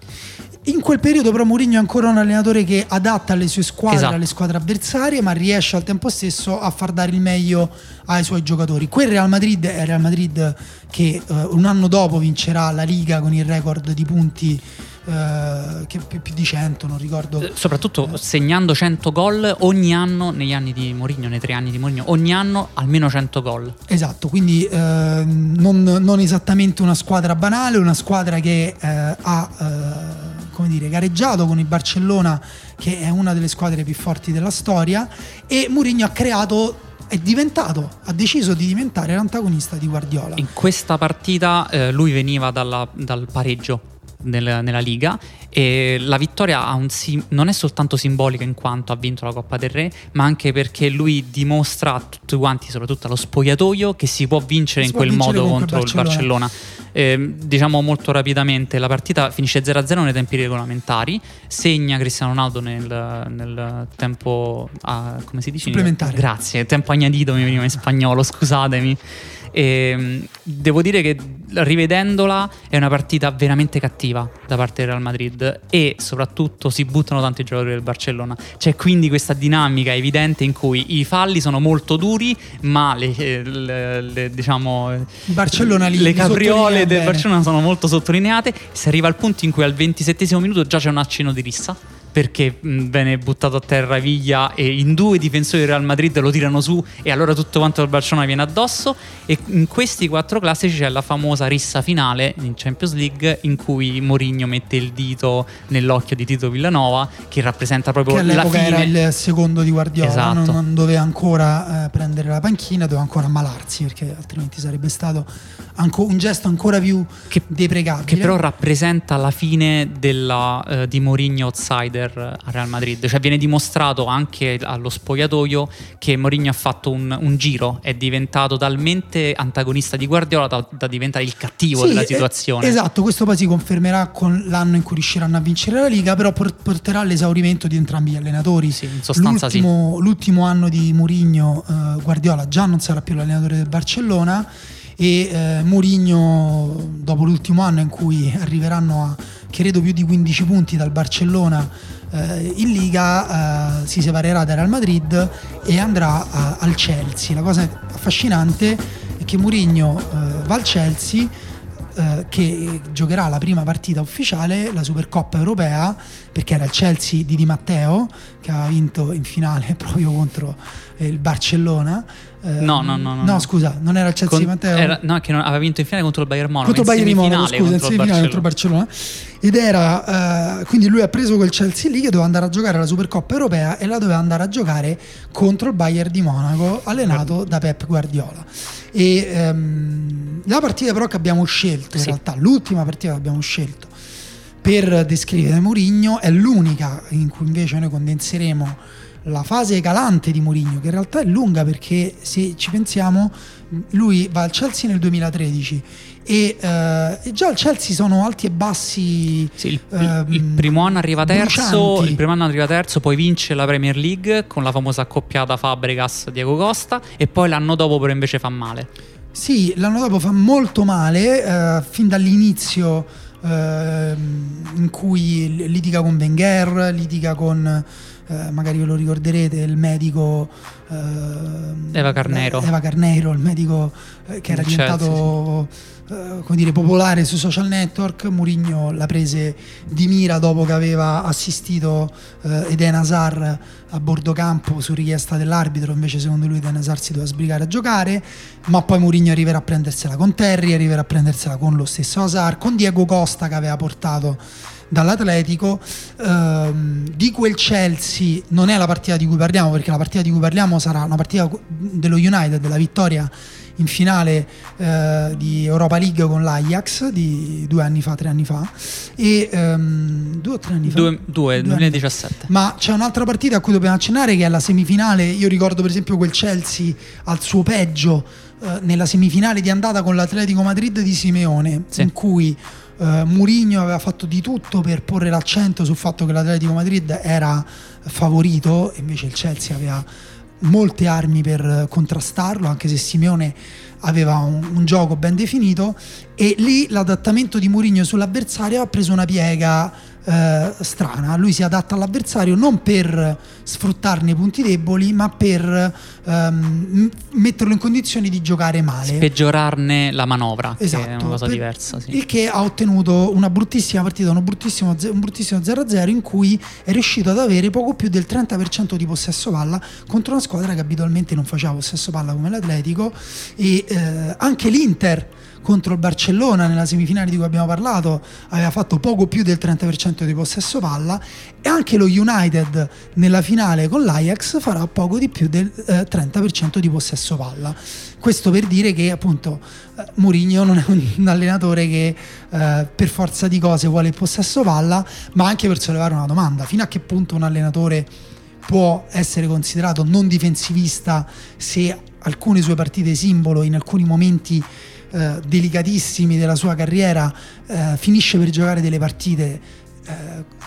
in quel periodo però Mourinho è ancora un allenatore che adatta alle sue squadre, Esatto. alle squadre avversarie, ma riesce al tempo stesso a far dare il meglio ai suoi giocatori. Quel Real Madrid è il Real Madrid che eh, un anno dopo vincerà la Liga con il record di punti eh, che più, più di 100, non ricordo. Eh, Soprattutto segnando 100 gol ogni anno negli anni di Mourinho, nei tre anni di Mourinho, ogni anno almeno 100 gol. Esatto, quindi eh, non, non esattamente una squadra banale, una squadra che eh, ha eh, come dire, gareggiato con il Barcellona, che è una delle squadre più forti della storia, e Mourinho ha creato, è diventato, ha deciso di diventare l'antagonista di Guardiola. In questa partita eh, lui veniva dalla- dal pareggio nel- nella Liga e la vittoria sim- non è soltanto simbolica in quanto ha vinto la Coppa del Re, ma anche perché lui dimostra a tutti quanti, soprattutto allo spogliatoio, che si può vincere Si in può quel vincere modo contro il il Barcellona. Eh, diciamo molto rapidamente, la partita finisce 0-0 nei tempi regolamentari, segna Cristiano Ronaldo nel, nel tempo, ah, come si dice? Supplementare. Grazie, tempo agnadito mi veniva in spagnolo, scusatemi. E, devo dire che rivedendola è una partita veramente cattiva da parte del Real Madrid e soprattutto si buttano tanti giocatori del Barcellona. C'è quindi questa dinamica evidente in cui i falli sono molto duri, ma le, le- le- diciamo le capriole del bene. Barcellona sono molto sottolineate. Si arriva al punto in cui al 27 minuto già c'è un accino di rissa perché viene buttato a terra Viglia e in due difensori del Real Madrid lo tirano su e allora tutto quanto il Barcellona viene addosso e in questi quattro classici c'è la famosa rissa finale in Champions League in cui Mourinho mette il dito nell'occhio di Tito Villanova che rappresenta proprio che la fine era il secondo di Guardiola, Esatto. non, non doveva ancora eh, prendere la panchina, doveva ancora ammalarsi perché altrimenti sarebbe stato anco- un gesto ancora più Che- deprecabile. che però rappresenta la fine della, eh, di Mourinho outsider a Real Madrid. Cioè viene dimostrato anche allo spogliatoio che Mourinho ha fatto un, un giro, è diventato talmente antagonista di Guardiola da, da diventare il cattivo Sì, della eh, situazione. esatto, questo poi si confermerà con l'anno in cui riusciranno a vincere la Liga, però por- porterà all'esaurimento di entrambi gli allenatori. Sì, in sostanza sì. l'ultimo, l'ultimo anno di Mourinho, eh, Guardiola già non sarà più l'allenatore del Barcellona e eh, Mourinho dopo l'ultimo anno in cui arriveranno a credo più di 15 punti dal Barcellona eh, in Liga eh, si separerà dal Real Madrid e andrà a- al Chelsea. La cosa affascinante è che Mourinho eh, va al Chelsea eh, che giocherà la prima partita ufficiale, la Supercoppa europea, perché era il Chelsea di Di Matteo che aveva vinto in finale proprio contro eh, il Barcellona. Eh, No, no, no, no, No, scusa, non era il Chelsea Con- di Matteo. era- no, che non- aveva vinto in finale contro il Bayern Monaco. contro il Bayern Monaco, scusa, in semifinale contro il Barcellona. Ed era eh, quindi lui ha preso quel Chelsea lì che doveva andare a giocare la Supercoppa europea e la doveva andare a giocare contro il Bayern di Monaco, allenato da Pep Guardiola. E ehm, la partita però che abbiamo scelto, in Sì. realtà, l'ultima partita che abbiamo scelto per descrivere Mourinho è l'unica in cui invece noi condenseremo la fase calante di Mourinho, che in realtà è lunga perché se ci pensiamo, lui va al Chelsea nel 2013 e, eh, e già al Chelsea sono alti e bassi. Sì, il, ehm, il primo anno arriva terzo, il primo anno arriva terzo, poi vince la Premier League con la famosa accoppiata Fabregas-Diego Costa e poi l'anno dopo però invece fa male. Sì, l'anno dopo fa molto male, eh, fin dall'inizio ehm, in cui litiga con Wenger, litiga con, eh, magari ve lo ricorderete, il medico... ehm, Eva Carneiro. Eva Carneiro, il medico eh, che era Chelsea, diventato eh, come dire, popolare sui social network. Mourinho l'ha prese di mira dopo che aveva assistito eh, Eden Hazard a bordo campo su richiesta dell'arbitro, invece secondo lui Eden Hazard si doveva sbrigare a giocare, ma poi Mourinho arriverà a prendersela con Terry, arriverà a prendersela con lo stesso Hazard, con Diego Costa che aveva portato dall'Atletico. Ehm, di quel Chelsea non è la partita di cui parliamo, perché la partita di cui parliamo sarà una partita dello United, della vittoria in finale eh, di Europa League con l'Ajax di due anni fa, tre anni fa, e ehm, due o tre anni fa. Due, due, anni fa. 2017. Ma c'è un'altra partita a cui dobbiamo accennare che è la semifinale. Io ricordo per esempio quel Chelsea al suo peggio eh, nella semifinale di andata con l'Atletico Madrid di Simeone, Sì. in cui eh, Mourinho aveva fatto di tutto per porre l'accento sul fatto che l'Atletico Madrid era favorito, invece il Chelsea aveva molte armi per contrastarlo, anche se Simeone aveva un, un gioco ben definito e lì l'adattamento di Mourinho sull'avversario ha preso una piega eh, strana. Lui si adatta all'avversario non per sfruttarne i punti deboli, ma per ehm, metterlo in condizioni di giocare male. Peggiorarne la manovra, che è Esatto, una cosa per- diversa. Sì. Il che ha ottenuto una bruttissima partita, uno bruttissimo, un bruttissimo 0-0 in cui è riuscito ad avere poco più del 30% di possesso palla contro una squadra che abitualmente non faceva possesso palla come l'Atletico e eh, anche l'Inter contro il Barcellona nella semifinale di cui abbiamo parlato aveva fatto poco più del 30% di possesso palla e anche lo United nella finale con l'Ajax farà poco di più del eh, 30% di possesso palla. Questo per dire che appunto eh, Mourinho non è un allenatore che eh, per forza di cose vuole il possesso palla ma anche per sollevare una domanda. Fino a che punto un allenatore può essere considerato non difensivista se alcune sue partite simbolo in alcuni momenti eh, delicatissimi della sua carriera eh, finisce per giocare delle partite eh,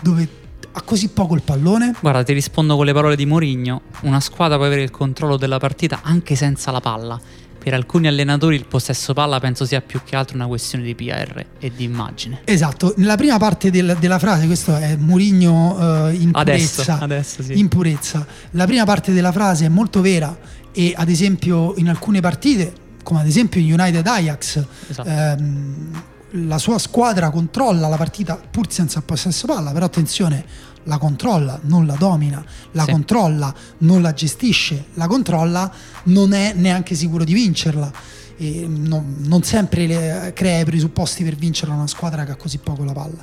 dove ha così poco il pallone Guarda, ti rispondo con le parole di Mourinho. Una squadra può avere il controllo della partita anche senza la palla. Per alcuni allenatori il possesso palla penso sia più che altro una questione di PR e di immagine. Esatto, nella prima parte del- della frase, questo è Murigno in Adesso, purezza, adesso sì. in purezza. La prima parte della frase è molto vera e ad esempio in alcune partite, come ad esempio in United Ajax, Esatto. ehm, la sua squadra controlla la partita pur senza possesso palla, però attenzione, la controlla, non la domina, la Sì. controlla, non la gestisce, la controlla, non è neanche sicuro di vincerla. Non, non sempre le- crea i presupposti per vincere una squadra che ha così poco la palla.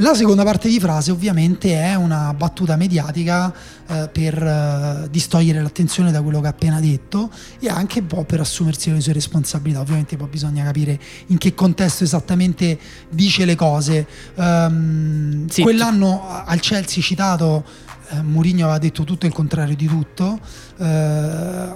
La seconda parte di frase ovviamente è una battuta mediatica eh, per eh, distogliere l'attenzione da quello che ha appena detto e anche un po' per assumersi le sue responsabilità. Ovviamente poi bisogna capire in che contesto esattamente dice le cose. Ehm, Sì, quell'anno al Chelsea citato eh, Mourinho aveva detto tutto il contrario di tutto, eh,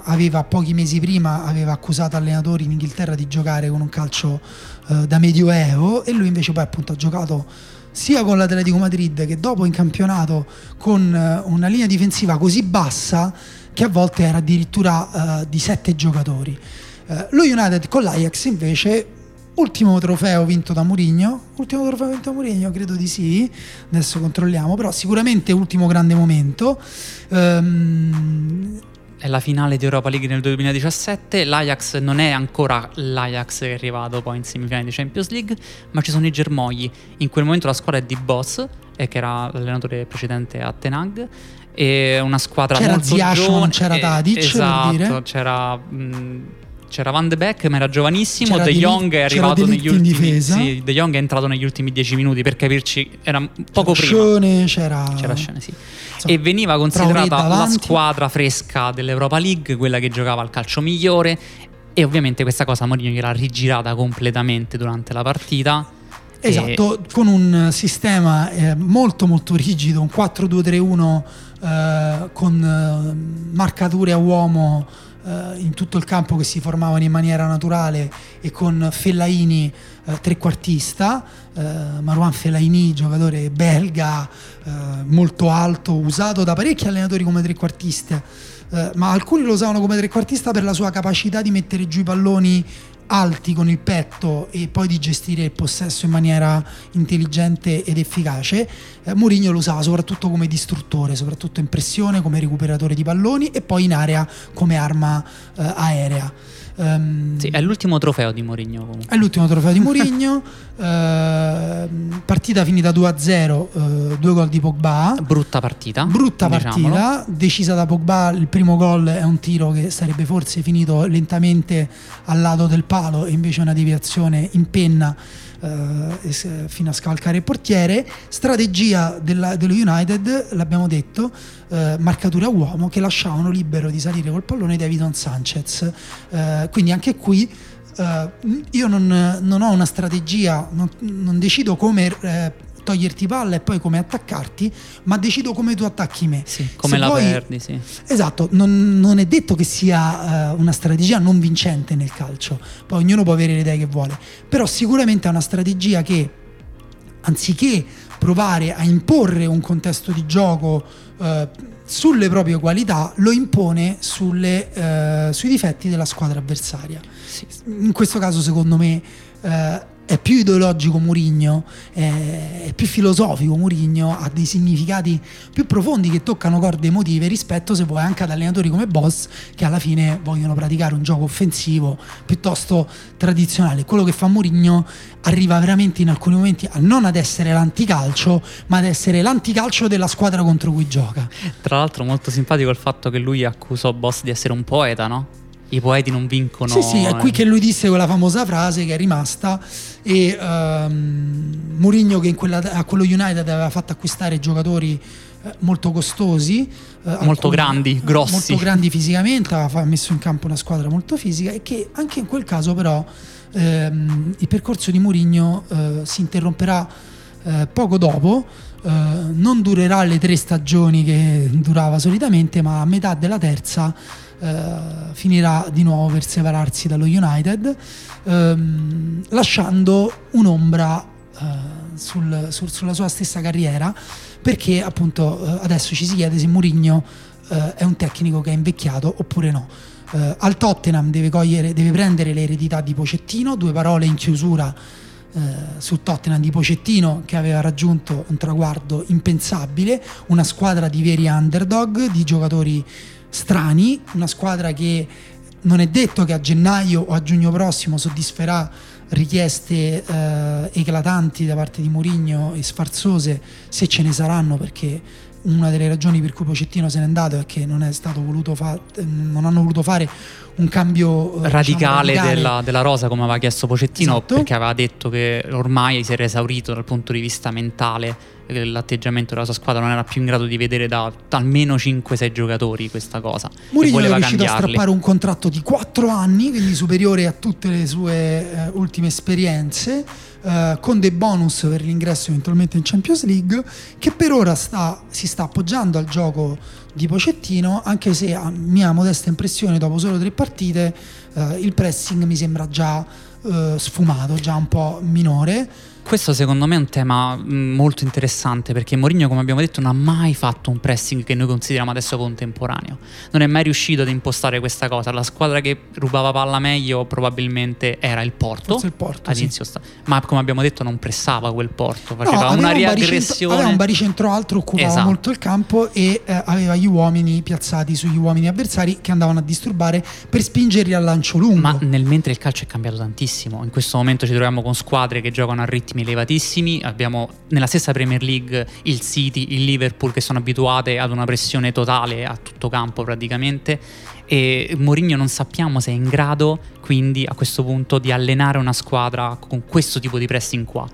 aveva pochi mesi prima aveva accusato allenatori in Inghilterra di giocare con un calcio eh, da medioevo e lui invece poi appunto ha giocato sia con l'Atletico Madrid che dopo in campionato con eh, una linea difensiva così bassa che a volte era addirittura eh, di sette giocatori. Eh, lo United con l'Ajax invece ultimo trofeo vinto da Mourinho, ultimo trofeo vinto da Mourinho credo di sì, adesso controlliamo, però sicuramente ultimo grande momento. Ehm, È la finale di Europa League nel 2017. L'Ajax non è ancora l'Ajax che è arrivato poi in semifinale di Champions League, ma ci sono i germogli. In quel momento la squadra è di Boss, eh, che era l'allenatore precedente a Tenag. E una squadra C'era molto ma giovane. non c'era eh, Tadic, per Esatto, dire. c'era. mh, c'era Van de Beek, ma era giovanissimo. C'era De Jong è arrivato negli ultimi. Sì, De Jong è entrato negli ultimi dieci minuti per capirci. Era poco c'era prima. Scione, c'era, C'era scena, sì. insomma, e veniva considerata la squadra fresca dell'Europa League, quella che giocava al calcio migliore. E ovviamente questa cosa Mourinho gliel'ha rigirata completamente durante la partita. Esatto, con un sistema eh, molto molto rigido, un 4-2-3-1 eh, con eh, marcature a uomo eh, in tutto il campo che si formavano in maniera naturale e con Fellaini eh, trequartista, eh, Marouane Fellaini, giocatore belga eh, molto alto, usato da parecchi allenatori come trequartista, eh, ma alcuni lo usavano come trequartista per la sua capacità di mettere giù i palloni alti con il petto e poi di gestire il possesso in maniera intelligente ed efficace. Eh, Mourinho lo usava soprattutto come distruttore, soprattutto in pressione, come recuperatore di palloni e poi in area come arma eh, aerea. Ehm, Sì, è l'ultimo trofeo di Mourinho comunque. è l'ultimo trofeo di Mourinho, ehm, partita finita 2-0, eh, due gol di Pogba. Brutta partita. Brutta diciamolo. partita, decisa da Pogba, il primo gol è un tiro che sarebbe forse finito lentamente al lato del palo e invece una deviazione in penna eh, fino a scavalcare il portiere. Strategia della- dello United, l'abbiamo detto, eh, marcature a uomo che lasciavano libero di salire col pallone Davidon Sanchez. Eh, quindi anche qui eh, io non, non ho una strategia, non, non decido come eh, toglierti palla e poi come attaccarti, ma decido come tu attacchi me. Sì, come Se la vuoi- perdi, sì. Esatto, non, non è detto che sia eh, una strategia non vincente nel calcio, poi ognuno può avere le idee che vuole, però sicuramente è una strategia che anziché provare a imporre un contesto di gioco eh, sulle proprie qualità, lo impone sulle, eh, sui difetti della squadra avversaria. In questo caso, secondo me, è più ideologico Murigno, è, più filosofico Murigno, ha dei significati più profondi che toccano corde emotive rispetto, se vuoi, anche ad allenatori come Boss che alla fine vogliono praticare un gioco offensivo piuttosto tradizionale. Quello che fa Murigno arriva veramente in alcuni momenti a non ad essere l'anticalcio, ma ad essere l'anticalcio della squadra contro cui gioca. Tra l'altro molto simpatico il fatto che lui accusò Boss di essere un poeta, no? I poeti non vincono. Sì, sì, è qui che lui disse quella famosa frase che è rimasta e ehm, Mourinho che in quella- a quello United aveva fatto acquistare giocatori eh, molto costosi, eh, alcuni- grandi, grossi. molto grandi fisicamente, fa- messo in campo una squadra molto fisica e che anche in quel caso però ehm, il percorso di Mourinho eh, si interromperà eh, poco dopo, eh, non durerà le tre stagioni che durava solitamente, ma a metà della terza eh, finirà di nuovo per separarsi dallo United, ehm, lasciando un'ombra eh, sul- sul- sulla sua stessa carriera, perché appunto eh, adesso ci si chiede se Mourinho eh, è un tecnico che è invecchiato oppure no. Eh, al Tottenham deve, cogliere- deve prendere l'eredità di Pocettino, due parole in chiusura eh, sul Tottenham di Pocettino che aveva raggiunto un traguardo impensabile, una squadra di veri underdog, di giocatori strani, una squadra che non è detto che a gennaio o a giugno prossimo soddisferà richieste eh, eclatanti da parte di Mourinho e sfarzose, se ce ne saranno, perché una delle ragioni per cui Pocettino se n'è andato è che non, è stato voluto fa- non hanno voluto fare un cambio eh, radicale, diciamo, radicale. Della, della rosa come aveva chiesto Pocettino Esatto. perché aveva detto che ormai si era esaurito dal punto di vista mentale l'atteggiamento della sua squadra non era più in grado di vedere da almeno 5-6 giocatori questa cosa Mourinho è riuscito a cambiarli strappare un contratto di 4 anni, quindi superiore a tutte le sue eh, ultime esperienze, eh, con dei bonus per l'ingresso eventualmente in Champions League, che per ora sta- si sta appoggiando al gioco di Pocettino, anche se a mia modesta impressione, dopo solo tre partite, eh, il pressing mi sembra già eh, sfumato, già un po' minore. Questo secondo me è un tema mh, molto interessante perché Mourinho, come abbiamo detto, non ha mai fatto un pressing che noi consideriamo adesso contemporaneo. Non è mai riuscito ad impostare questa cosa. La squadra che rubava palla meglio probabilmente era il Porto. Forse il Porto, all'inizio sta- Ma come abbiamo detto non pressava quel Porto, No, faceva aveva una un riaggressione. aveva un baricentro alto, occupava Esatto. molto il campo e eh, aveva gli uomini piazzati sugli uomini avversari che andavano a disturbare per spingerli al lancio lungo. Ma nel mentre il calcio è cambiato tantissimo, in questo momento ci troviamo con squadre che giocano a ritmi elevatissimi, abbiamo nella stessa Premier League il City, il Liverpool che sono abituate ad una pressione totale a tutto campo praticamente e Mourinho non sappiamo se è in grado quindi a questo punto di allenare una squadra con questo tipo di pressing qua.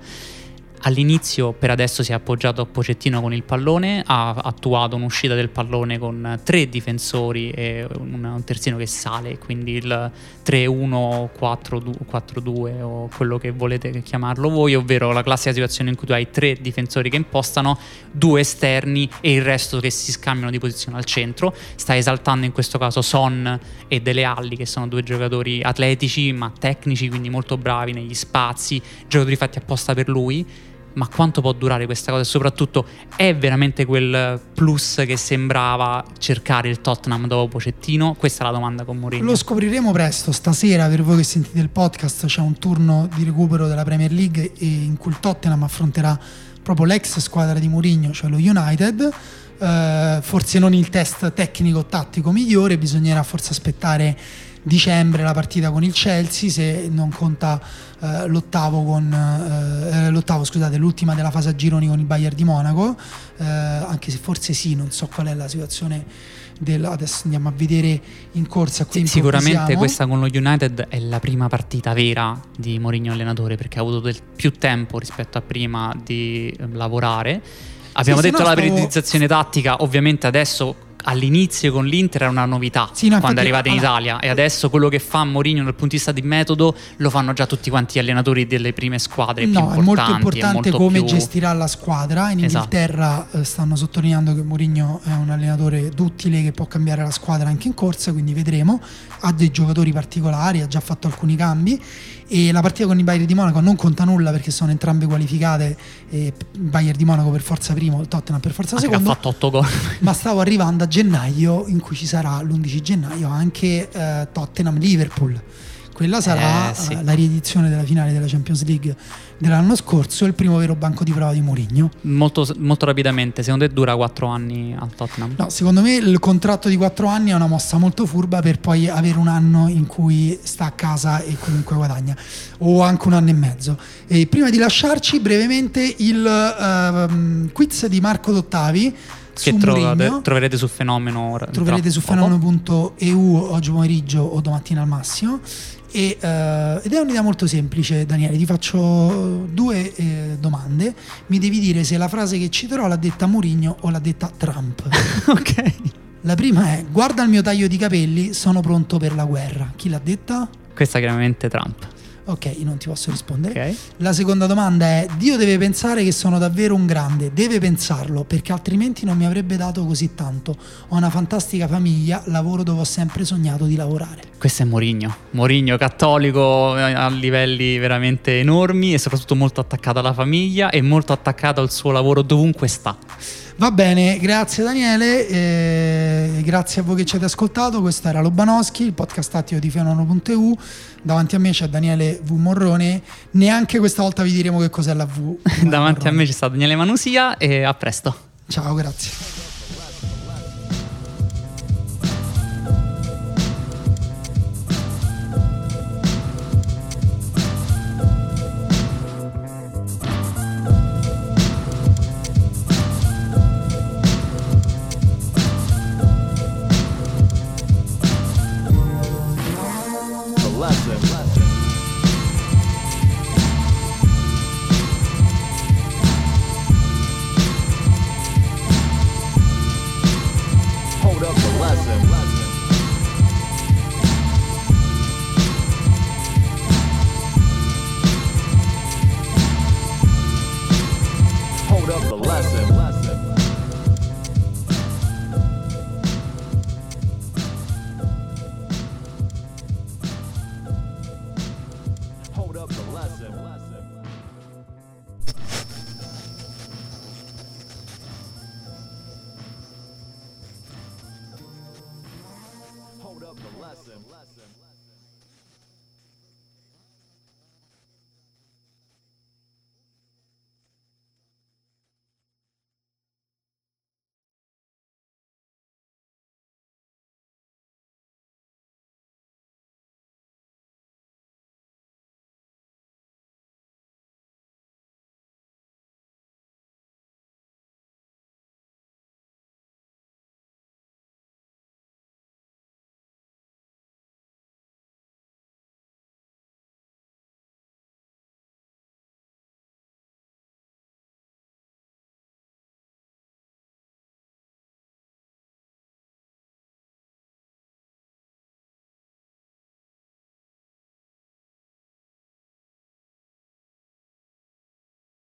All'inizio per adesso si è appoggiato a Pocettino con il pallone, ha attuato un'uscita del pallone con tre difensori e un, terzino che sale, quindi il 3-1-4-2 o quello che volete chiamarlo voi, ovvero la classica situazione in cui tu hai tre difensori che impostano, due esterni e il resto che si scambiano di posizione al centro. Sta esaltando in questo caso Son e Dele Alli che sono due giocatori atletici ma tecnici, quindi molto bravi negli spazi, giocatori fatti apposta per lui ma quanto può durare questa cosa e soprattutto è veramente quel plus che sembrava cercare il Tottenham dopo Pocettino? Questa è la domanda con Mourinho. Lo scopriremo presto. Stasera, per voi che sentite il podcast, c'è un turno di recupero della Premier League in cui il Tottenham affronterà proprio l'ex squadra di Mourinho, cioè lo United. Eh, forse non il test tecnico-tattico migliore, bisognerà forse aspettare dicembre la partita con il Chelsea se non conta eh, l'ottavo con eh, l'ottavo scusate l'ultima della fase a gironi con il Bayern di Monaco eh, anche se forse sì non so qual è la situazione del, adesso andiamo a vedere in corsa qui Sì, sicuramente questa con lo United è la prima partita vera di Mourinho allenatore perché ha avuto del- più tempo rispetto a prima di eh, lavorare. Abbiamo Sì, detto no la stavo- periodizzazione tattica, ovviamente adesso all'inizio con l'Inter era una novità Sì, no, quando è arrivata in allora- Italia e adesso quello che fa Mourinho dal punto di vista di metodo lo fanno già tutti quanti gli allenatori delle prime squadre No, è molto importante molto come più- gestirà la squadra. In Esatto. Inghilterra eh, stanno sottolineando che Mourinho è un allenatore duttile che può cambiare la squadra anche in corsa, quindi vedremo. Ha dei giocatori particolari, ha già fatto alcuni cambi. E la partita con i Bayern di Monaco non conta nulla perché sono entrambe qualificate. E il Bayern di Monaco per forza primo, il Tottenham per forza anche che ha secondo. fatto 8 gol. Ma stavo arrivando a gennaio, in cui ci sarà l'11 gennaio anche eh, Tottenham-Liverpool. Quella sarà Eh, sì. eh, la riedizione della finale della Champions League dell'anno scorso, il primo vero banco di prova di Mourinho. molto, molto rapidamente, secondo te dura 4 anni al Tottenham? No, secondo me il contratto di 4 anni è una mossa molto furba per poi avere un anno in cui sta a casa e comunque guadagna, o anche un anno e mezzo. E prima di lasciarci, brevemente il ehm, quiz di Marco Dottavi. Che su trovate- troverete su Fenomeno. troverete su fenomeno.eu oggi pomeriggio o domattina al massimo. E, eh, ed è un'idea molto semplice, Daniele. Ti faccio due eh, domande. Mi devi dire se la frase che citerò l'ha detta Mourinho o l'ha detta Trump. ok. La prima è: Guarda il mio taglio di capelli, sono pronto per la guerra. Chi l'ha detta? Questa è chiaramente Trump. Ok, non ti posso rispondere. Ok. La seconda domanda è: Dio deve pensare che sono davvero un grande, deve pensarlo, perché altrimenti non mi avrebbe dato così tanto. Ho una fantastica famiglia, lavoro dove ho sempre sognato di lavorare. Questo è Mourinho. Mourinho cattolico eh, a livelli veramente enormi e soprattutto molto attaccato alla famiglia e molto attaccato al suo lavoro dovunque sta. Va bene, grazie Daniele, eh, grazie a voi che ci avete ascoltato. Questo era Lobanowski, il podcast tattico di fenomeno.eu. Davanti a me c'è Daniele V. Morrone. Neanche questa volta vi diremo che cos'è la V. Davanti a me c'è stato Daniele Manusia e a presto. Ciao, grazie. 烂嘴